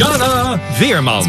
Jana Weerman.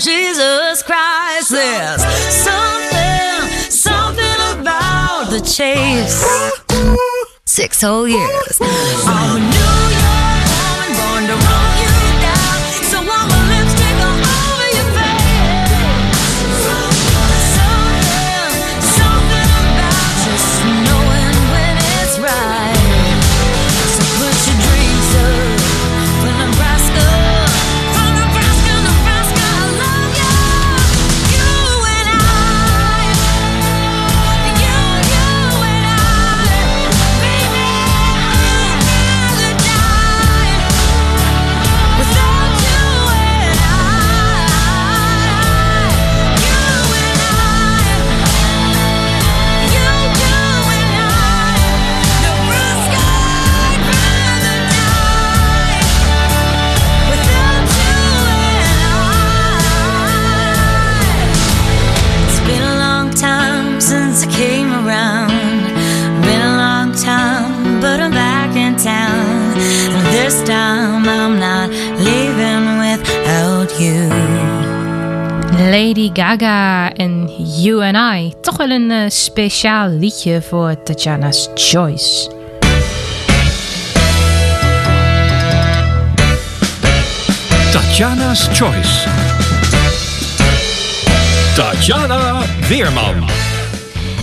Jesus Christ. There's something, something about the chase. Six whole years. Lady Gaga en You and I. Toch wel een uh, speciaal liedje voor Tatjana's Choice. Tatjana's Choice. Tatjana Weerman.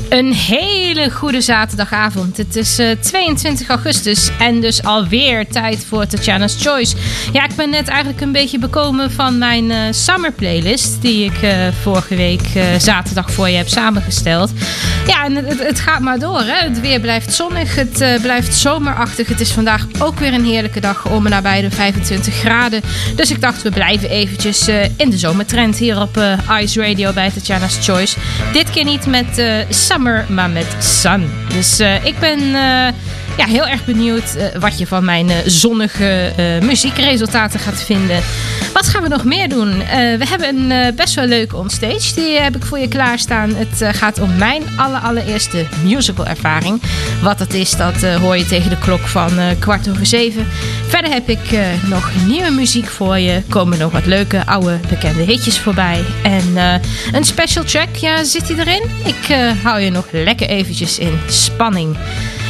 Een hele goede zaterdagavond. Het is uh, 22 augustus en dus alweer tijd voor Tatjana's Choice. Ja, ik ben net eigenlijk een beetje bekomen van mijn uh, summer playlist... die ik uh, vorige week zaterdag voor je heb samengesteld. Ja, en het, het gaat maar door. Hè? Het weer blijft zonnig, het blijft zomerachtig. Het is vandaag ook weer een heerlijke dag om en nabij de 25 graden. Dus ik dacht, we blijven eventjes in de zomertrend hier op Ice Radio bij Tatjana's Choice. Dit keer niet met Summer, maar met Dus uh, ik ben uh, ja, heel erg benieuwd uh, wat je van mijn zonnige muziekresultaten gaat vinden. Wat gaan we nog meer doen? we hebben een best wel leuke onstage. Die heb ik voor je klaarstaan. Het gaat om mijn aller, allereerste musical ervaring. Wat dat is, dat hoor je tegen de klok van kwart over zeven. Verder heb ik nog nieuwe muziek voor je. Komen nog wat leuke oude bekende hitjes voorbij. En een special track, ja, zit hij erin? Ik hou je nog lekker eventjes in spanning.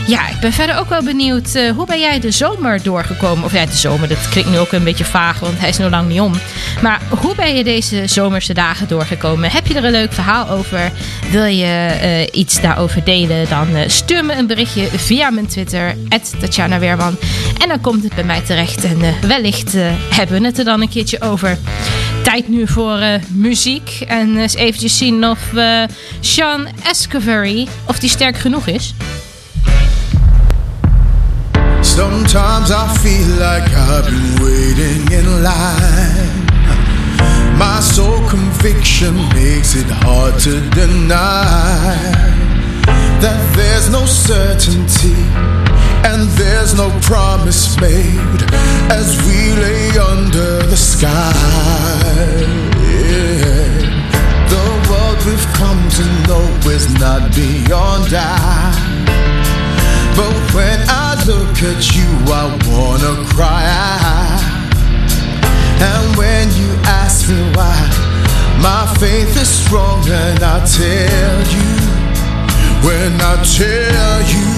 Ja, ik ben verder ook wel benieuwd. Uh, hoe ben jij de zomer doorgekomen? Of ja, de zomer, dat klinkt nu ook een beetje vaag, want hij is nog lang niet om. Maar hoe ben je deze zomerse dagen doorgekomen? Heb je er een leuk verhaal over? Wil je uh, iets daarover delen? Dan uh, stuur me een berichtje via mijn Twitter, Tatjana Weerman. En dan komt het bij mij terecht. En wellicht hebben we het er dan een keertje over. Tijd nu voor muziek. En eens eventjes zien of Sean Escovery, of die sterk genoeg is. Sometimes I feel like I've been waiting in line. My soul conviction makes it hard to deny that there's no certainty and there's no promise made as we lay under the sky. The world we've come to know is not beyond doubt. But when I look at you, I wanna cry. And when you ask me why, my faith is strong, and I tell you, when I tell you,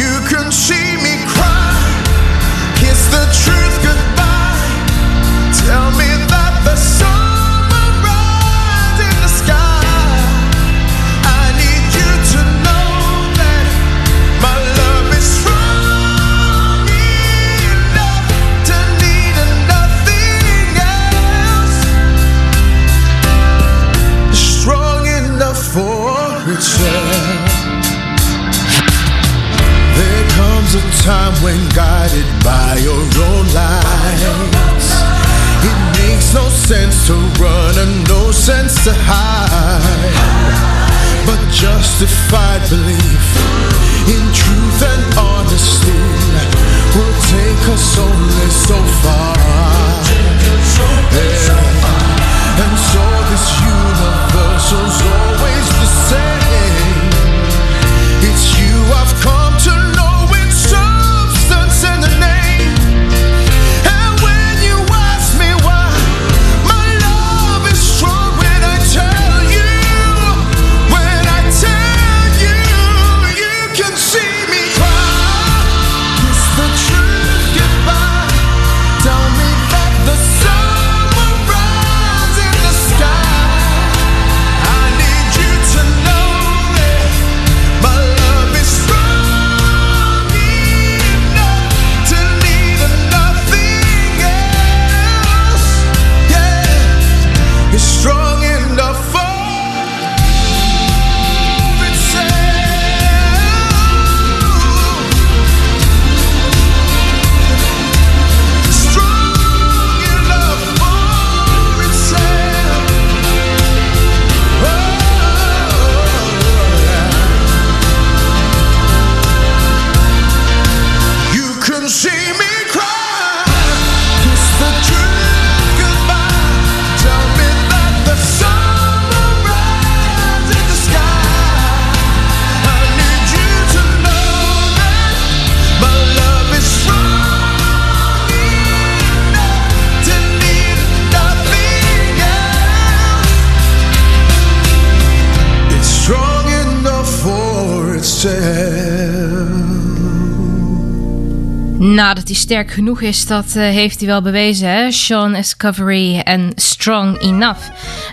you can see me cry. Kiss the truth goodbye. Tell me There comes a time when guided by your own lights. It makes no sense to run and no sense to hide. But justified belief in truth and honesty will take us only so far. And so this universal's always sterk genoeg is, dat uh, heeft hij wel bewezen. Hè? Sean Escovery en Strong Enough.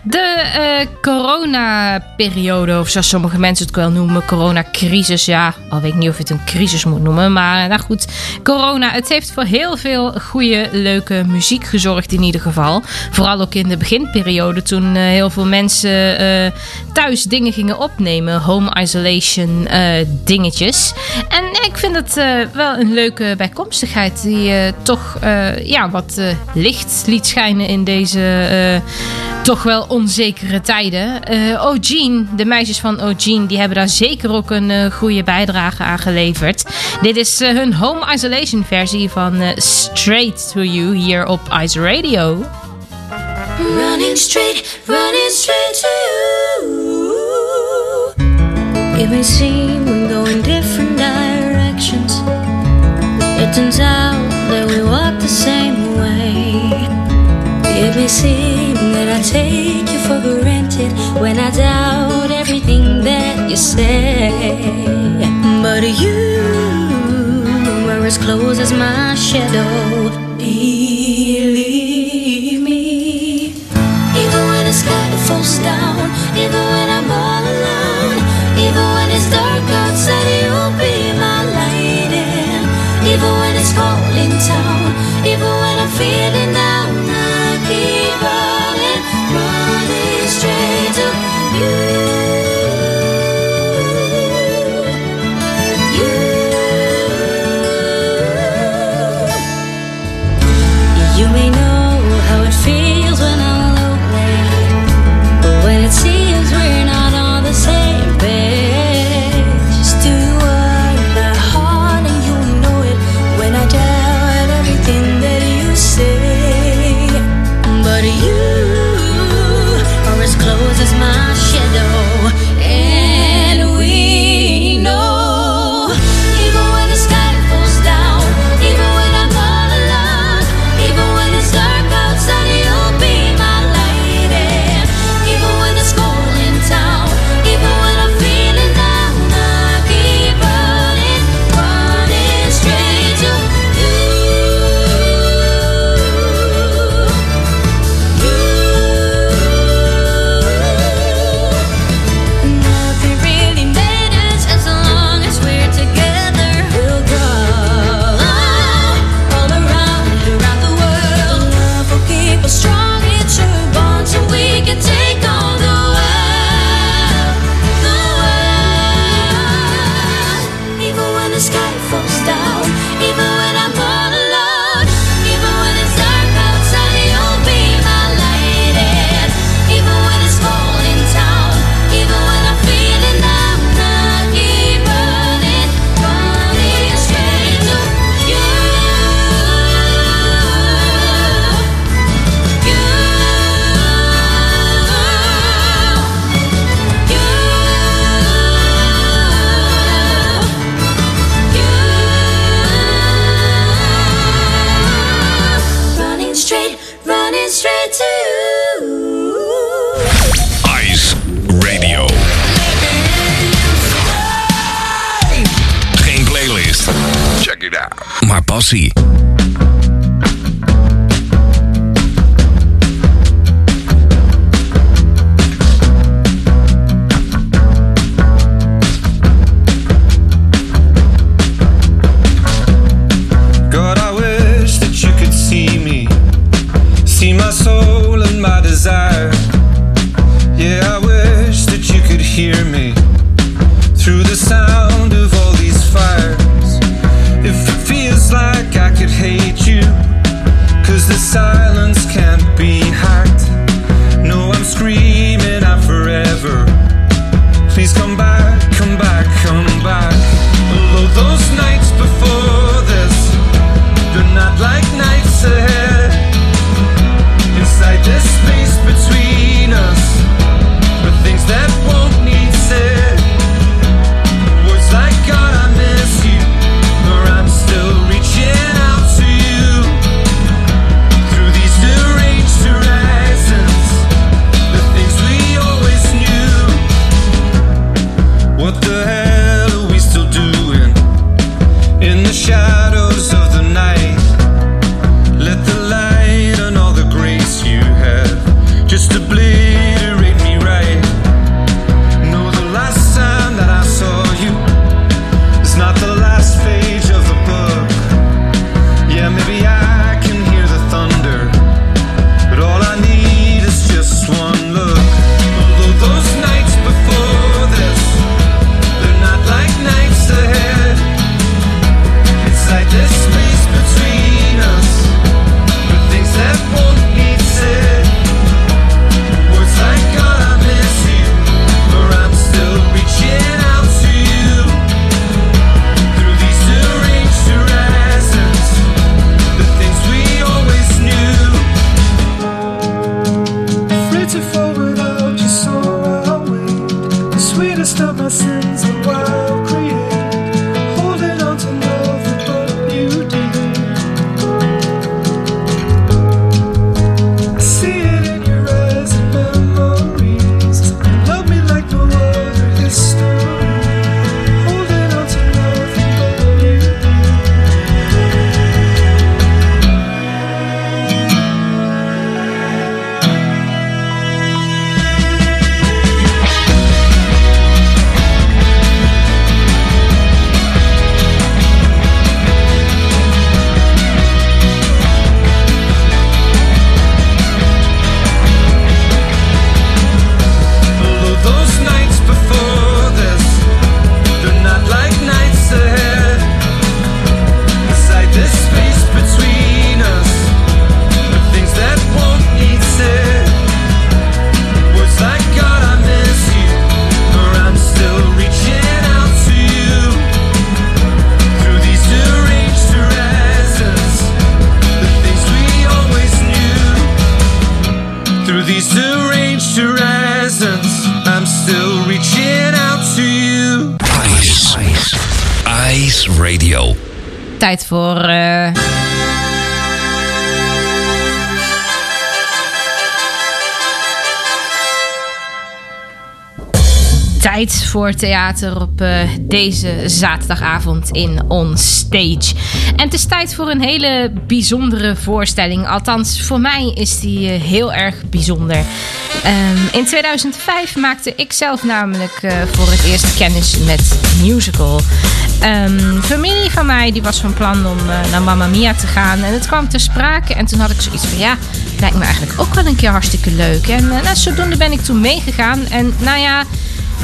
De uh, corona-periode, of zoals sommige mensen het wel noemen, coronacrisis. Ja, al weet ik niet of je het een crisis moet noemen. Maar nou goed, corona, het heeft voor heel veel goede, leuke muziek gezorgd in ieder geval. Vooral ook in de beginperiode, toen uh, heel veel mensen thuis dingen gingen opnemen. Home isolation dingetjes. En ik vind het wel een leuke bijkomstigheid die uh, toch uh, ja, wat uh, licht liet schijnen in deze toch wel onzekere tijden. O'Gene, de meisjes van O'Gene, die hebben daar zeker ook een goede bijdrage aan geleverd. Dit is hun home isolation versie van Straight to You hier op Ice Radio. Running straight, running straight to you. It It turns out that we walk the same way. It may seem that I take you for granted when I doubt everything that you say. But you are as close as my shadow. feeling now. Tijd voor. eh, Tijd voor theater op eh, deze zaterdagavond in On Stage. En het is tijd voor een hele bijzondere voorstelling. Althans, voor mij is die eh, heel erg bijzonder. Ehm, in 2005 maakte ik zelf namelijk voor het eerst kennis met musical. Een familie van mij die was van plan om eh, naar Mamma Mia te gaan. En het kwam ter sprake. En toen had ik zoiets van ja, lijkt me eigenlijk ook wel een keer hartstikke leuk. En eh, nou, zodoende ben ik toen meegegaan. En nou ja,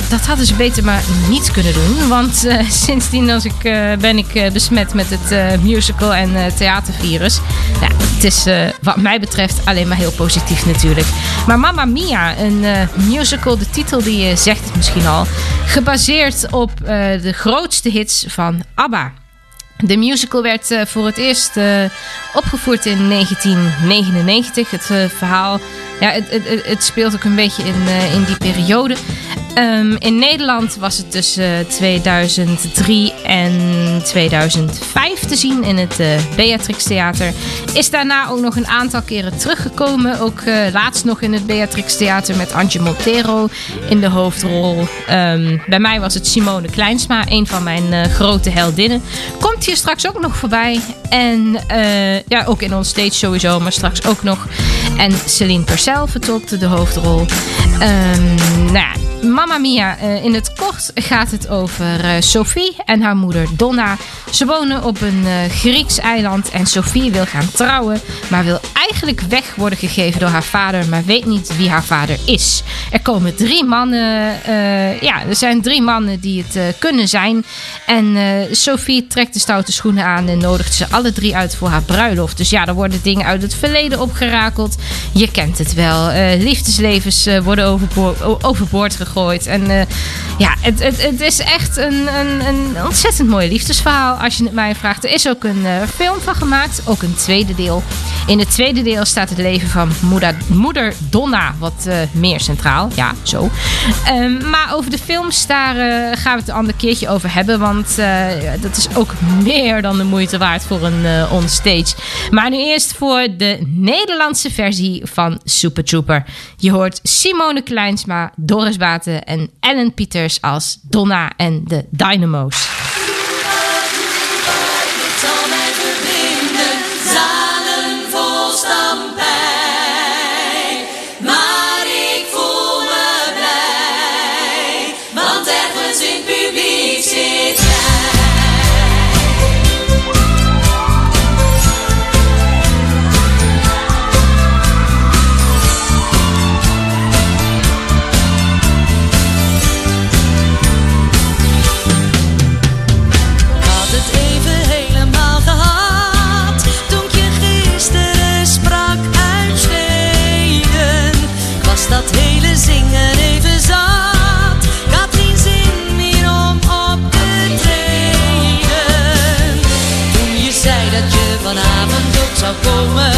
dat hadden ze beter maar niet kunnen doen. Want eh, sindsdien als ik, eh, ben ik eh, besmet met het musical en theatervirus. Ja, het is wat mij betreft alleen maar heel positief natuurlijk. Maar Mamma Mia, een musical, de titel die zegt het misschien al. Gebaseerd op de grootste hits van ABBA. De musical werd voor het eerst opgevoerd in 1999. Het eh, verhaal, ja, het, het, het- speelt ook een beetje in, eh, in die periode. Ehm, in Nederland was het tussen 2003 en 2005 te zien in het eh, Beatrix Theater. Is daarna ook nog een aantal keren teruggekomen. Ook eh, laatst nog in het Beatrix Theater met Antje Montero in de hoofdrol. Ehm, bij mij was het Simone Kleinsma, een van mijn eh, grote heldinnen. Komt hier straks ook nog voorbij. En eh, ja, ook in ons stage sowieso, maar straks ook nog. En Celine Percel vertolkte de hoofdrol. Ehm, nou ja, Mamma Mia, eh, in het kort gaat het over eh, Sophie en haar moeder Donna. Ze wonen op een eh, Grieks eiland en Sophie wil gaan trouwen, maar wil eigenlijk weg worden gegeven door haar vader, maar weet niet wie haar vader is. Er komen drie mannen, ja, er zijn drie mannen die het kunnen zijn. En Sophie trekt de stoute schoenen aan en nodigt ze alle drie uit voor haar bruiloft. Dus ja, er worden dingen uit het verleden opgerakeld. Je kent het wel. Liefdeslevens worden overboord gegooid. En eh, ja, het, het, het is echt een, een, een ontzettend mooi liefdesverhaal als je het mij vraagt. Er is ook een eh, film van gemaakt, ook een tweede deel. In het tweede deel staat het leven van moeder, Donna wat eh, meer centraal. Ja, zo. Ehm, maar over de films, daar gaan we het een ander keertje over hebben. Want dat is ook meer dan de moeite waard voor een onstage. Maar nu eerst voor de Nederlandse versie van Super Trooper. Je hoort Simone Kleinsma, Doris En Ellen Pieters als Donna en de Dynamo's. Komen,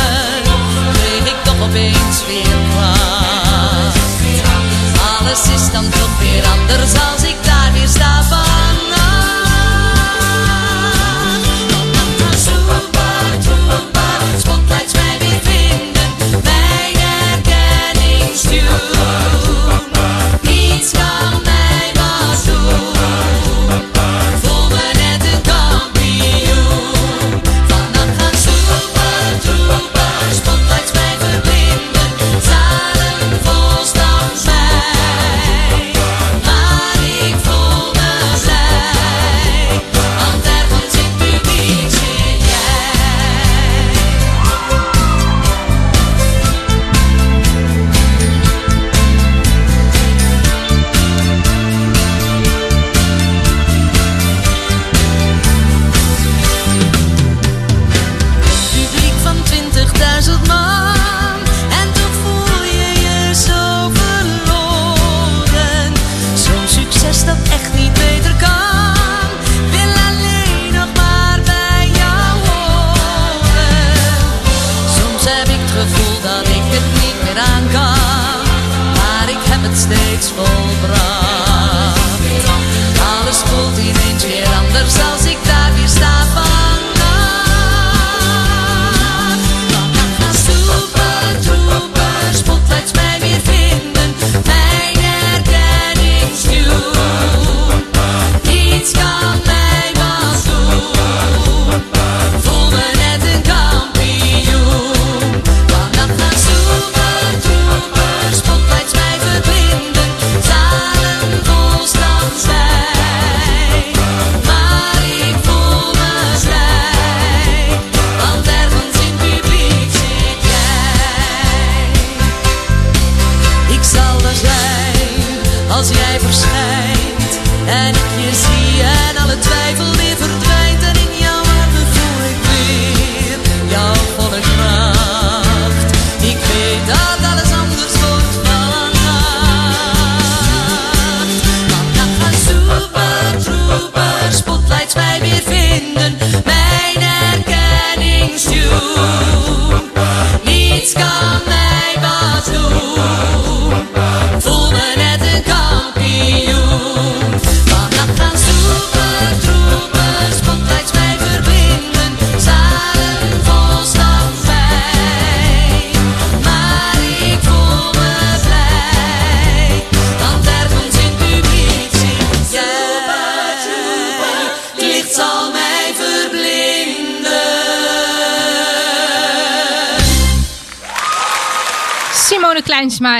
kreeg ik toch opeens weer kwast. Alles is dan toch weer anders als ik daar weer sta van.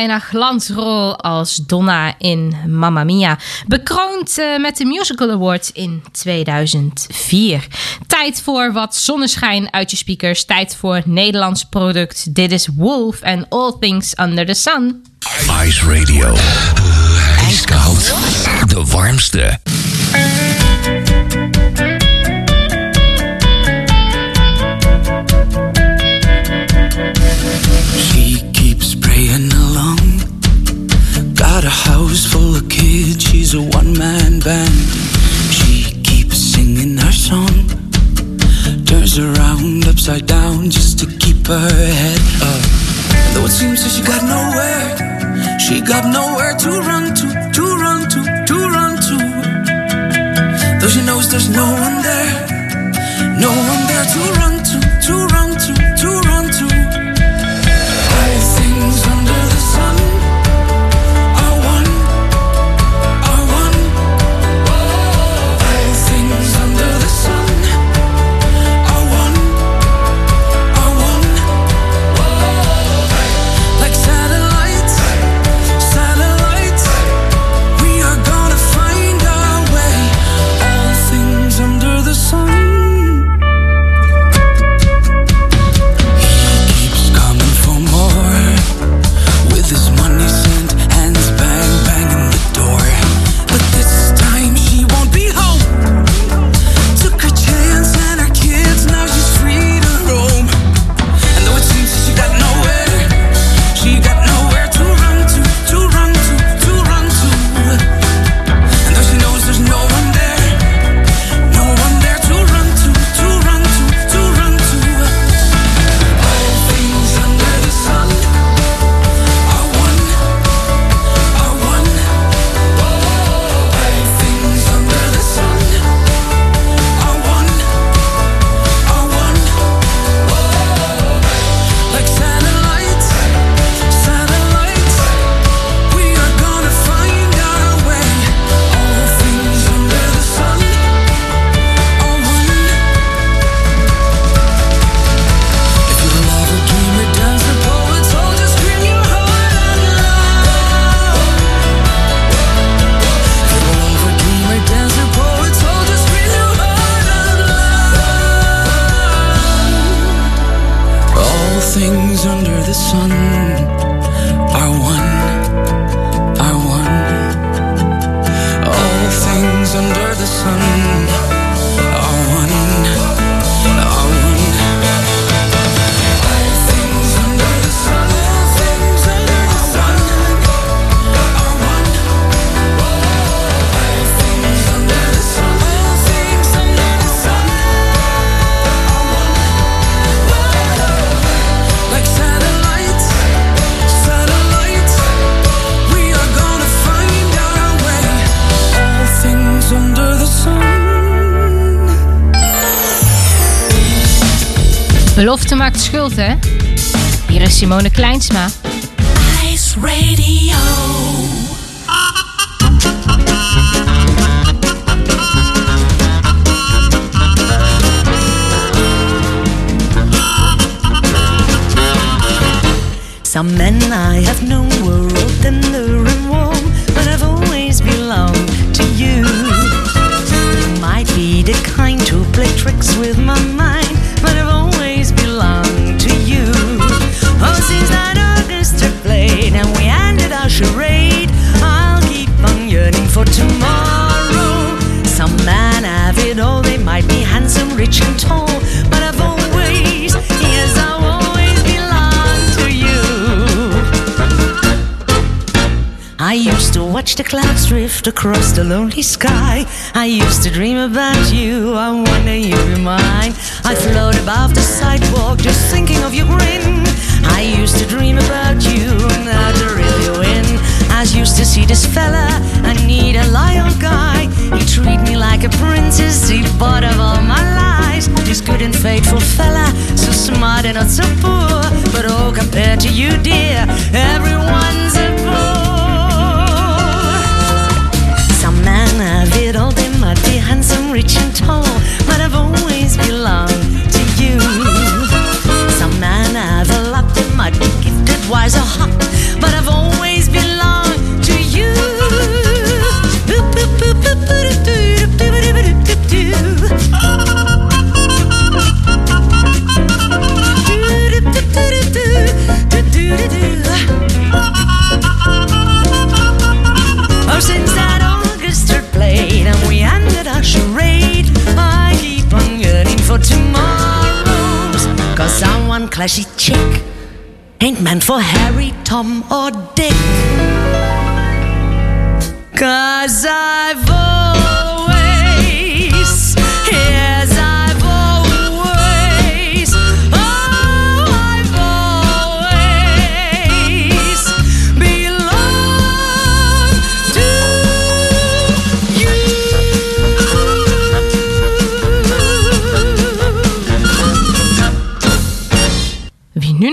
Haar glansrol als Donna in Mamma Mia. Bekroond eh, met de Musical Awards in 2004. Tijd voor wat zonneschijn uit je speakers. Tijd voor Nederlands product. Dit is Wolf and All Things Under the Sun. Ice Radio. Ijskoud. De warmste. Full of kids, she's a one man band. She keeps singing her song. Turns around upside down just to keep her head up. Though it seems that she got nowhere, she got nowhere to run to, to run to, to run to. Though she knows there's no one there, no one there to run to, to run maakt schuld, hè? Hier is Simone Kleinsma. Rich, and tall, but I've always, yes, I've always belonged to you. I used to watch the clouds drift across the lonely sky. I used to dream about you. I wonder you be mine. I float above the sidewalk, just thinking of your grin. I used to dream about you, now to reel you in. I used to see this fella. I need a loyal guy. He treat me like a princess. He bought of all my lies. This good and faithful fella, so smart and not so poor. But oh, compared to you, dear, everyone's a clashy chick ain't meant for Harry, Tom, or Dick. Cause I've always,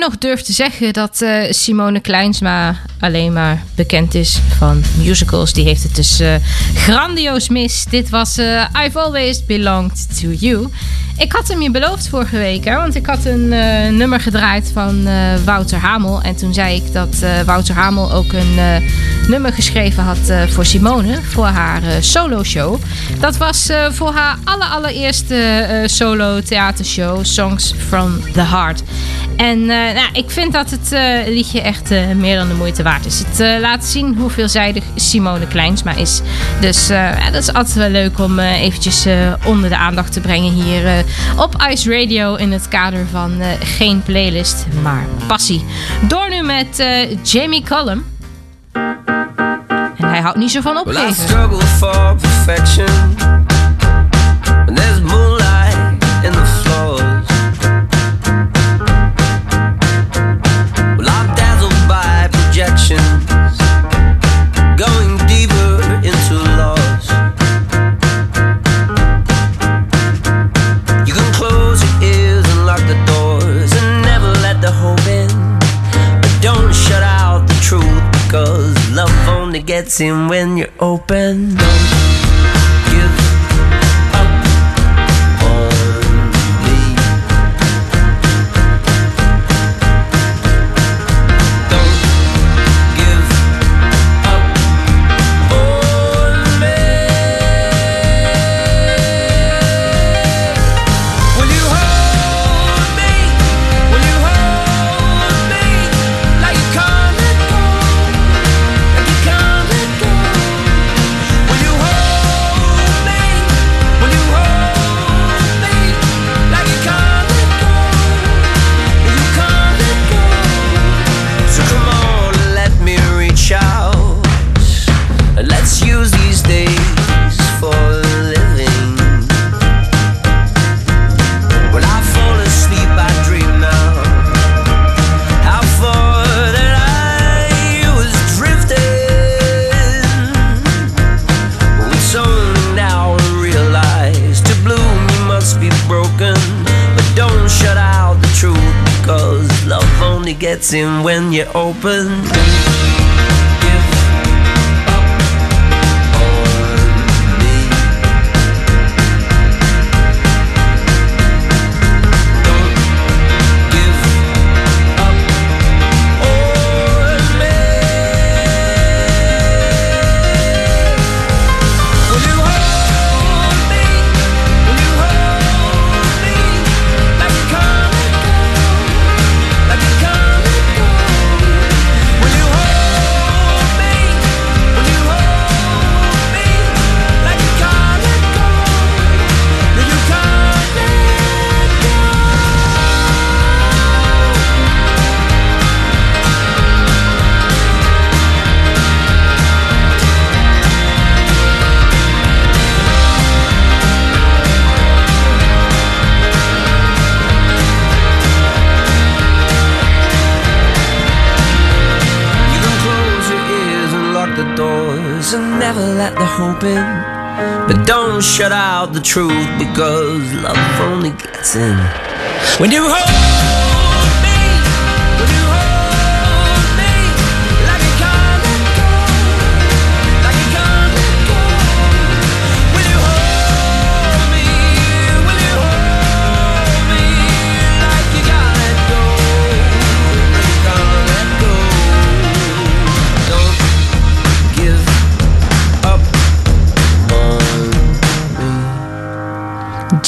nog durft te zeggen dat eh, Simone Kleinsma alleen maar bekend is van musicals, die heeft het dus eh, grandioos mis. Dit was eh, I've Always Belonged to You. Ik had hem je beloofd vorige week, want ik had een eh, nummer gedraaid van eh, Wouter Hamel. En toen zei ik dat eh, Wouter Hamel ook een nummer geschreven had voor Simone, voor haar solo show. Dat was voor haar aller, allereerste solo theatershow, Songs from the Heart. En nou, ik vind dat het liedje echt meer dan de moeite waard is. Het laat zien hoe veelzijdig Simone Kleinsma is. Dus dat is altijd wel leuk om eventjes onder de aandacht te brengen hier op Ice Radio in het kader van eh, geen playlist, maar passie. Door nu met eh, Jamie Cullum. En hij houdt niet zo van Well, opgeven. struggle dancing when you're open.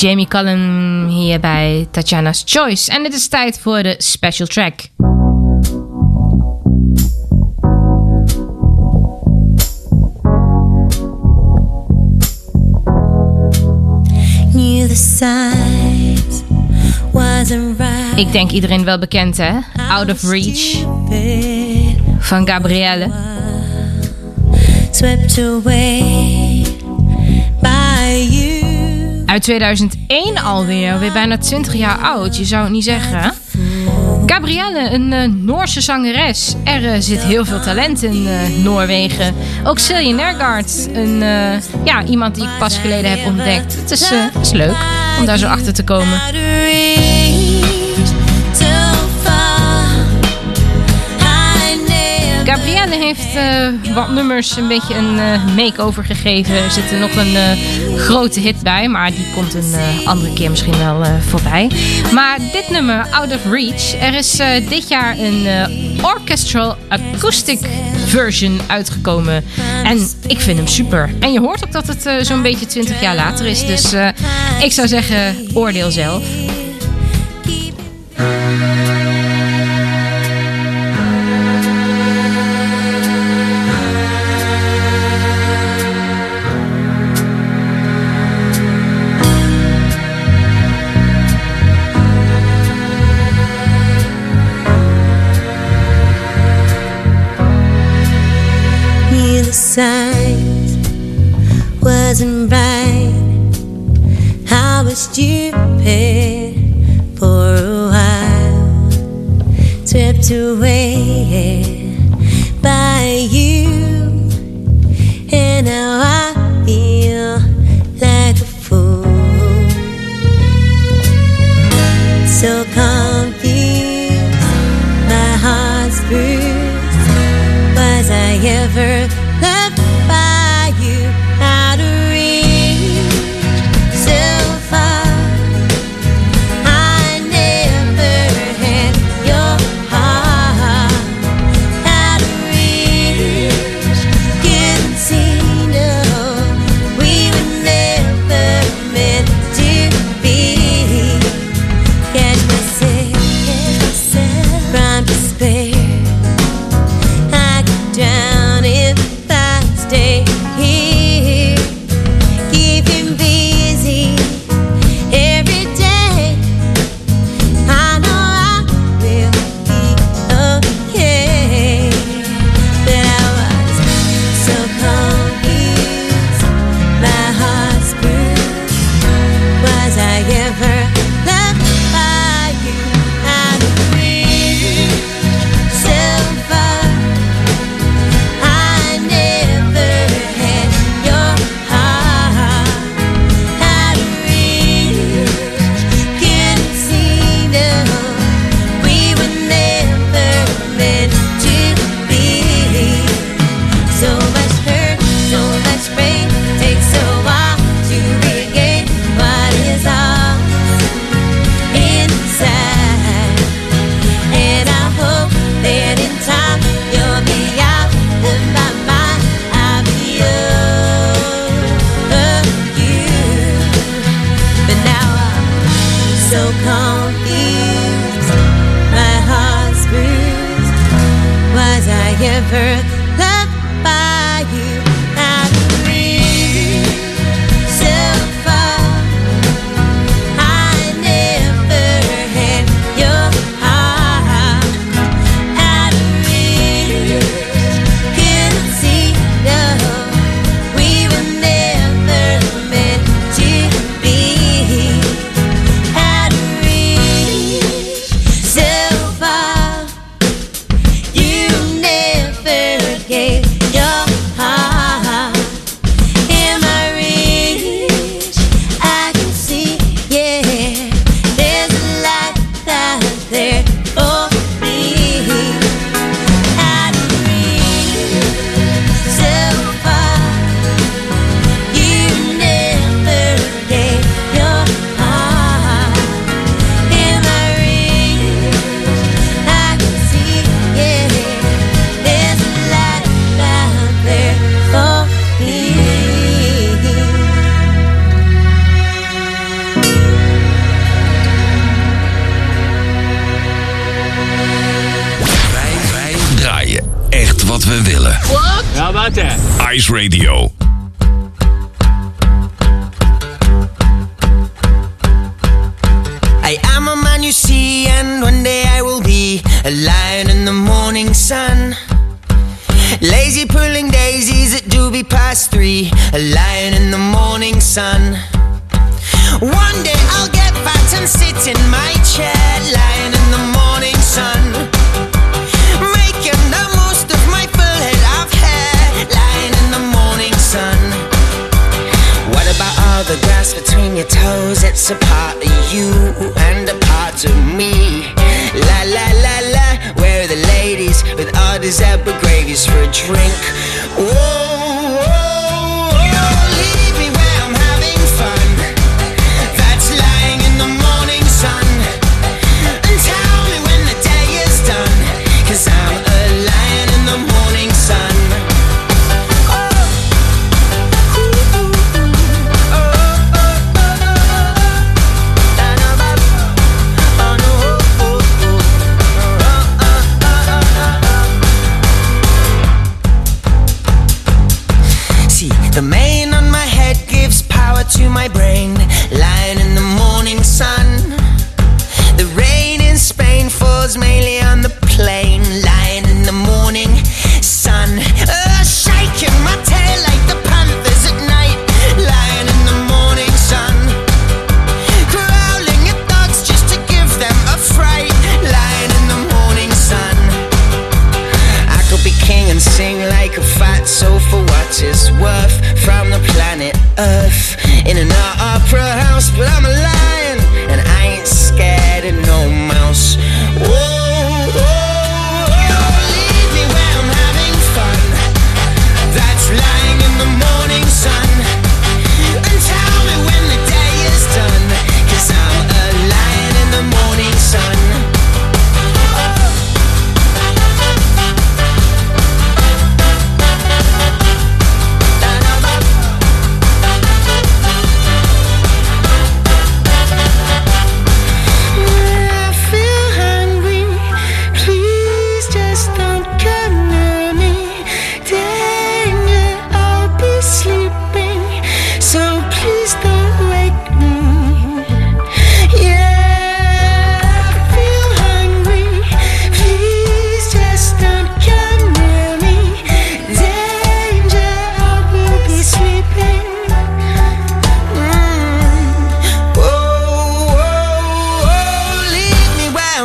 Jamie Cullum hier bij Tatjana's Choice. En het is tijd voor de special track. Knew the signs wasn't right. Ik denk iedereen wel bekend hè? Out of Reach van Gabrielle. Swept away by you. Uit 2001 alweer, weer bijna 20 jaar oud. Je zou het niet zeggen. Gabrielle, een eh, Noorse zangeres. Er eh, zit heel veel talent in eh, Noorwegen. Ook Silje Nergaard, een, ja, iemand die ik pas geleden heb ontdekt. Het is, is leuk om daar zo achter te komen. Gabrielle heeft eh, wat nummers een beetje een eh, make-over gegeven. Er zit er nog een eh, grote hit bij, maar die komt een andere keer misschien wel voorbij. Maar dit nummer, Out of Reach, er is dit jaar een orchestral acoustic version uitgekomen. En ik vind hem super. En je hoort ook dat het zo'n beetje 20 jaar later is. Dus ik zou zeggen, oordeel zelf.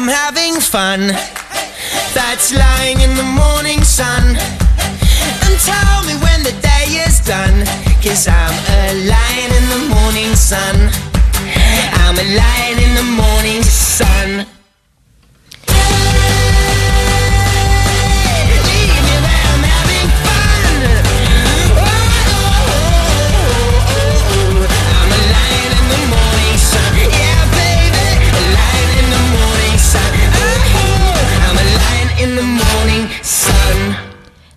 having fun. That's lying in the morning sun. And tell me when the day is done. Cause I'm a lion in the morning sun. I'm a lion in the morning sun.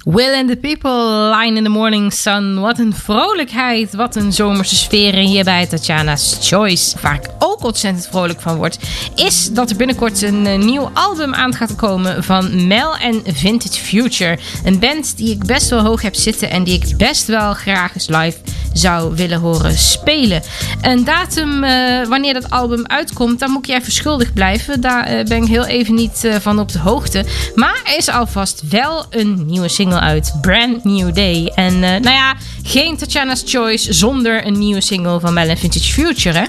Will and the People, Line in the Morning Sun. Wat een vrolijkheid, wat een zomerse sfeer hier bij Tatjana's Choice. Waar ik ook ontzettend vrolijk van word, is dat er binnenkort een eh, nieuw album aan gaat komen van Mel en Vintage Future. Een band die ik best wel hoog heb zitten en die ik best wel graag eens live zou willen horen spelen. Een datum eh, wanneer dat album uitkomt, daar moet je even schuldig blijven. Daar eh, ben ik heel even niet eh, van op de hoogte. Maar er is alvast wel een nieuwe single uit, Brand New Day. En nou ja, geen Tatjana's Choice zonder een nieuwe single van Mel Vintage Future, hè?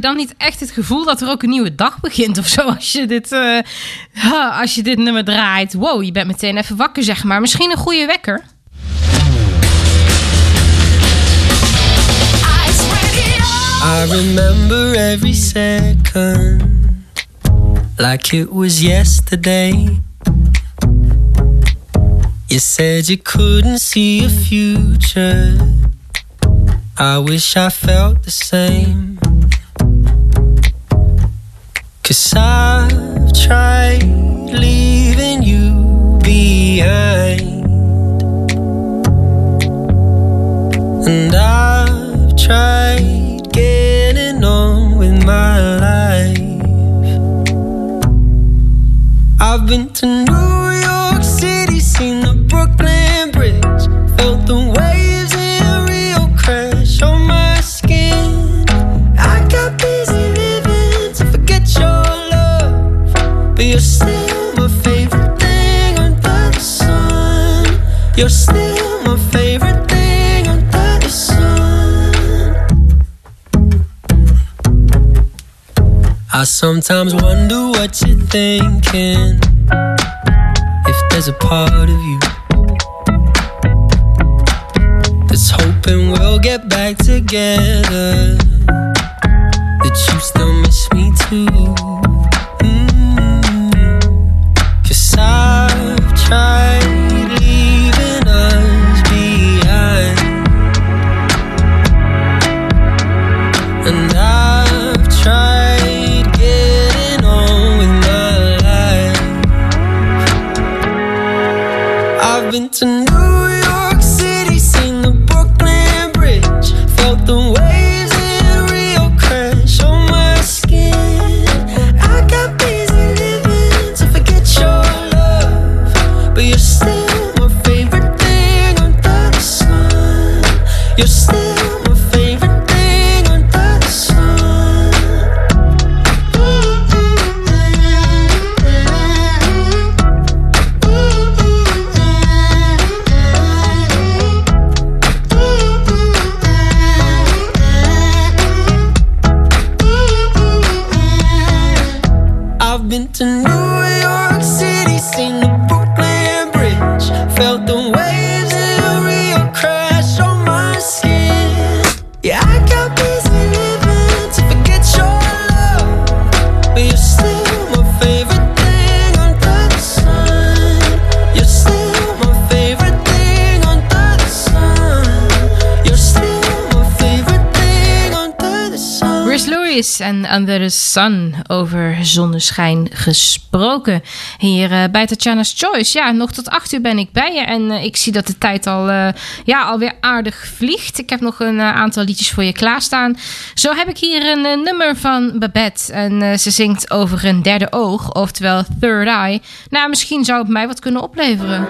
Dan niet echt het gevoel dat er ook een nieuwe dag begint of zo als je dit, ha, als je dit nummer draait? Wow, je bent meteen even wakker, zeg maar. Misschien een goede wekker? I remember every second like it was yesterday. You said you couldn't see a future. I wish I felt the same. Cause I've tried leaving you behind. And I've I sometimes wonder what you're thinking. If there's a part of you that's hoping we'll get back together, En Under the Sun. Over zonneschijn gesproken. Hier uh, bij Tatjana's Choice. Ja, nog tot 8 uur ben ik bij je. En eh, ik zie dat de tijd al, eh, ja, alweer aardig vliegt. Ik heb nog een aantal liedjes voor je klaarstaan. Zo heb ik hier een nummer van Babette. En ze zingt over een derde oog, oftewel Third Eye. Nou, misschien zou het mij wat kunnen opleveren.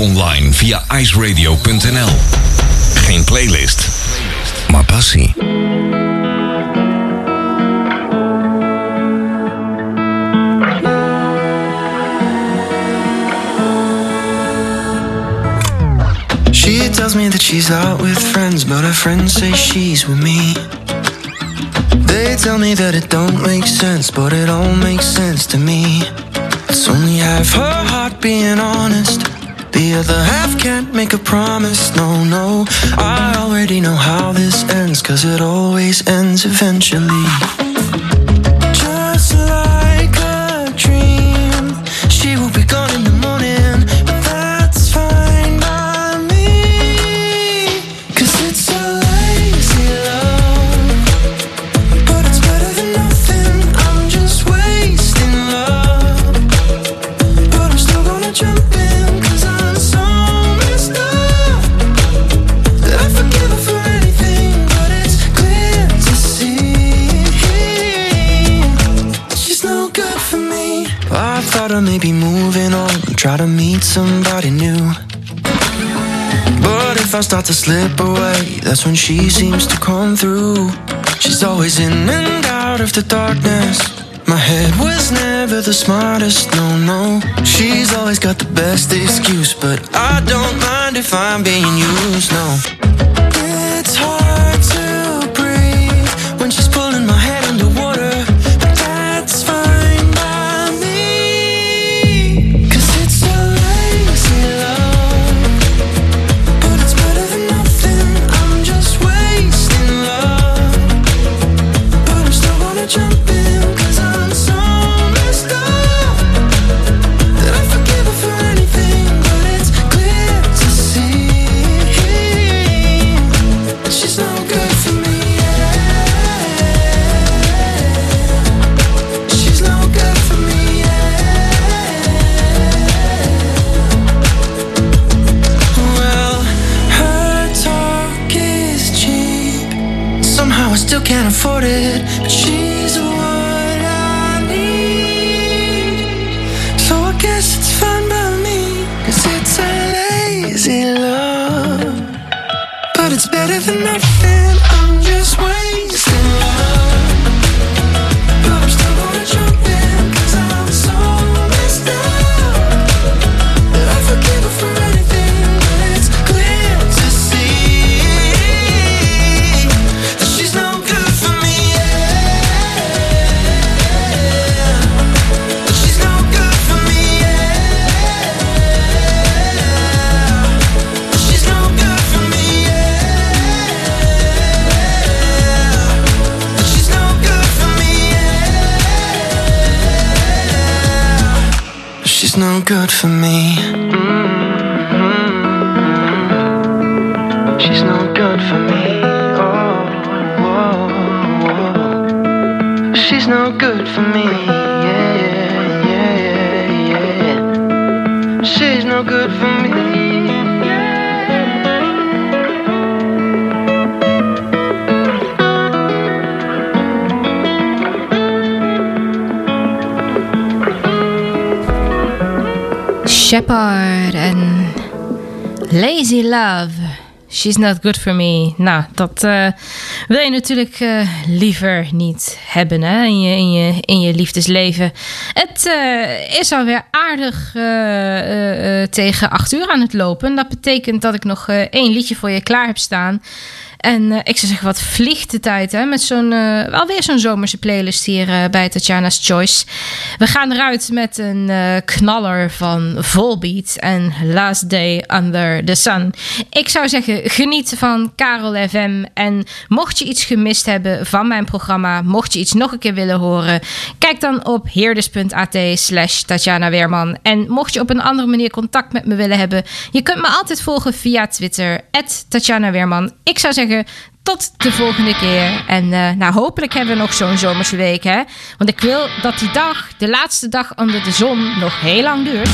online via iceradio.nl. Geen playlist, maar passie. She tells me that she's out with friends, but her friends say she's with me. They tell me that it don't make sense, but it all makes sense to me. It's only half her heart being honest. The other half can't make a promise, no, no. I already know how this ends Cause it always ends eventually. Start to slip away, that's when she seems to come through. She's always in and out of the darkness. My head was never the smartest, no, no. She's always got the best excuse, but I don't mind if I'm being used, no. Shepard en Lazy Love. She's not good for me. Nou, dat eh, wil je natuurlijk eh, liever niet hebben hè, in, je, in, je, in je liefdesleven. Het eh, is alweer aardig tegen 8 uur aan het lopen. Dat betekent dat ik nog één liedje voor je klaar heb staan. En eh, ik zou zeggen, wat vliegt de tijd hè? Met zo'n, eh, alweer zo'n zomerse playlist hier eh, bij Tatjana's Choice. We gaan eruit met een knaller van Volbeat en Last Day Under the Sun. Ik zou zeggen, geniet van Karel FM. En mocht je iets gemist hebben van mijn programma, mocht je iets nog een keer willen horen, kijk dan op heerders.at slash Tatjana Weerman. En mocht je op een andere manier contact met me willen hebben, je kunt me altijd volgen via Twitter, Tatjana Weerman. Ik zou zeggen, tot de volgende keer. En eh, nou, hopelijk hebben we nog zo'n zomerse week, hè? Want ik wil dat die dag, de laatste dag onder de zon, nog heel lang duurt.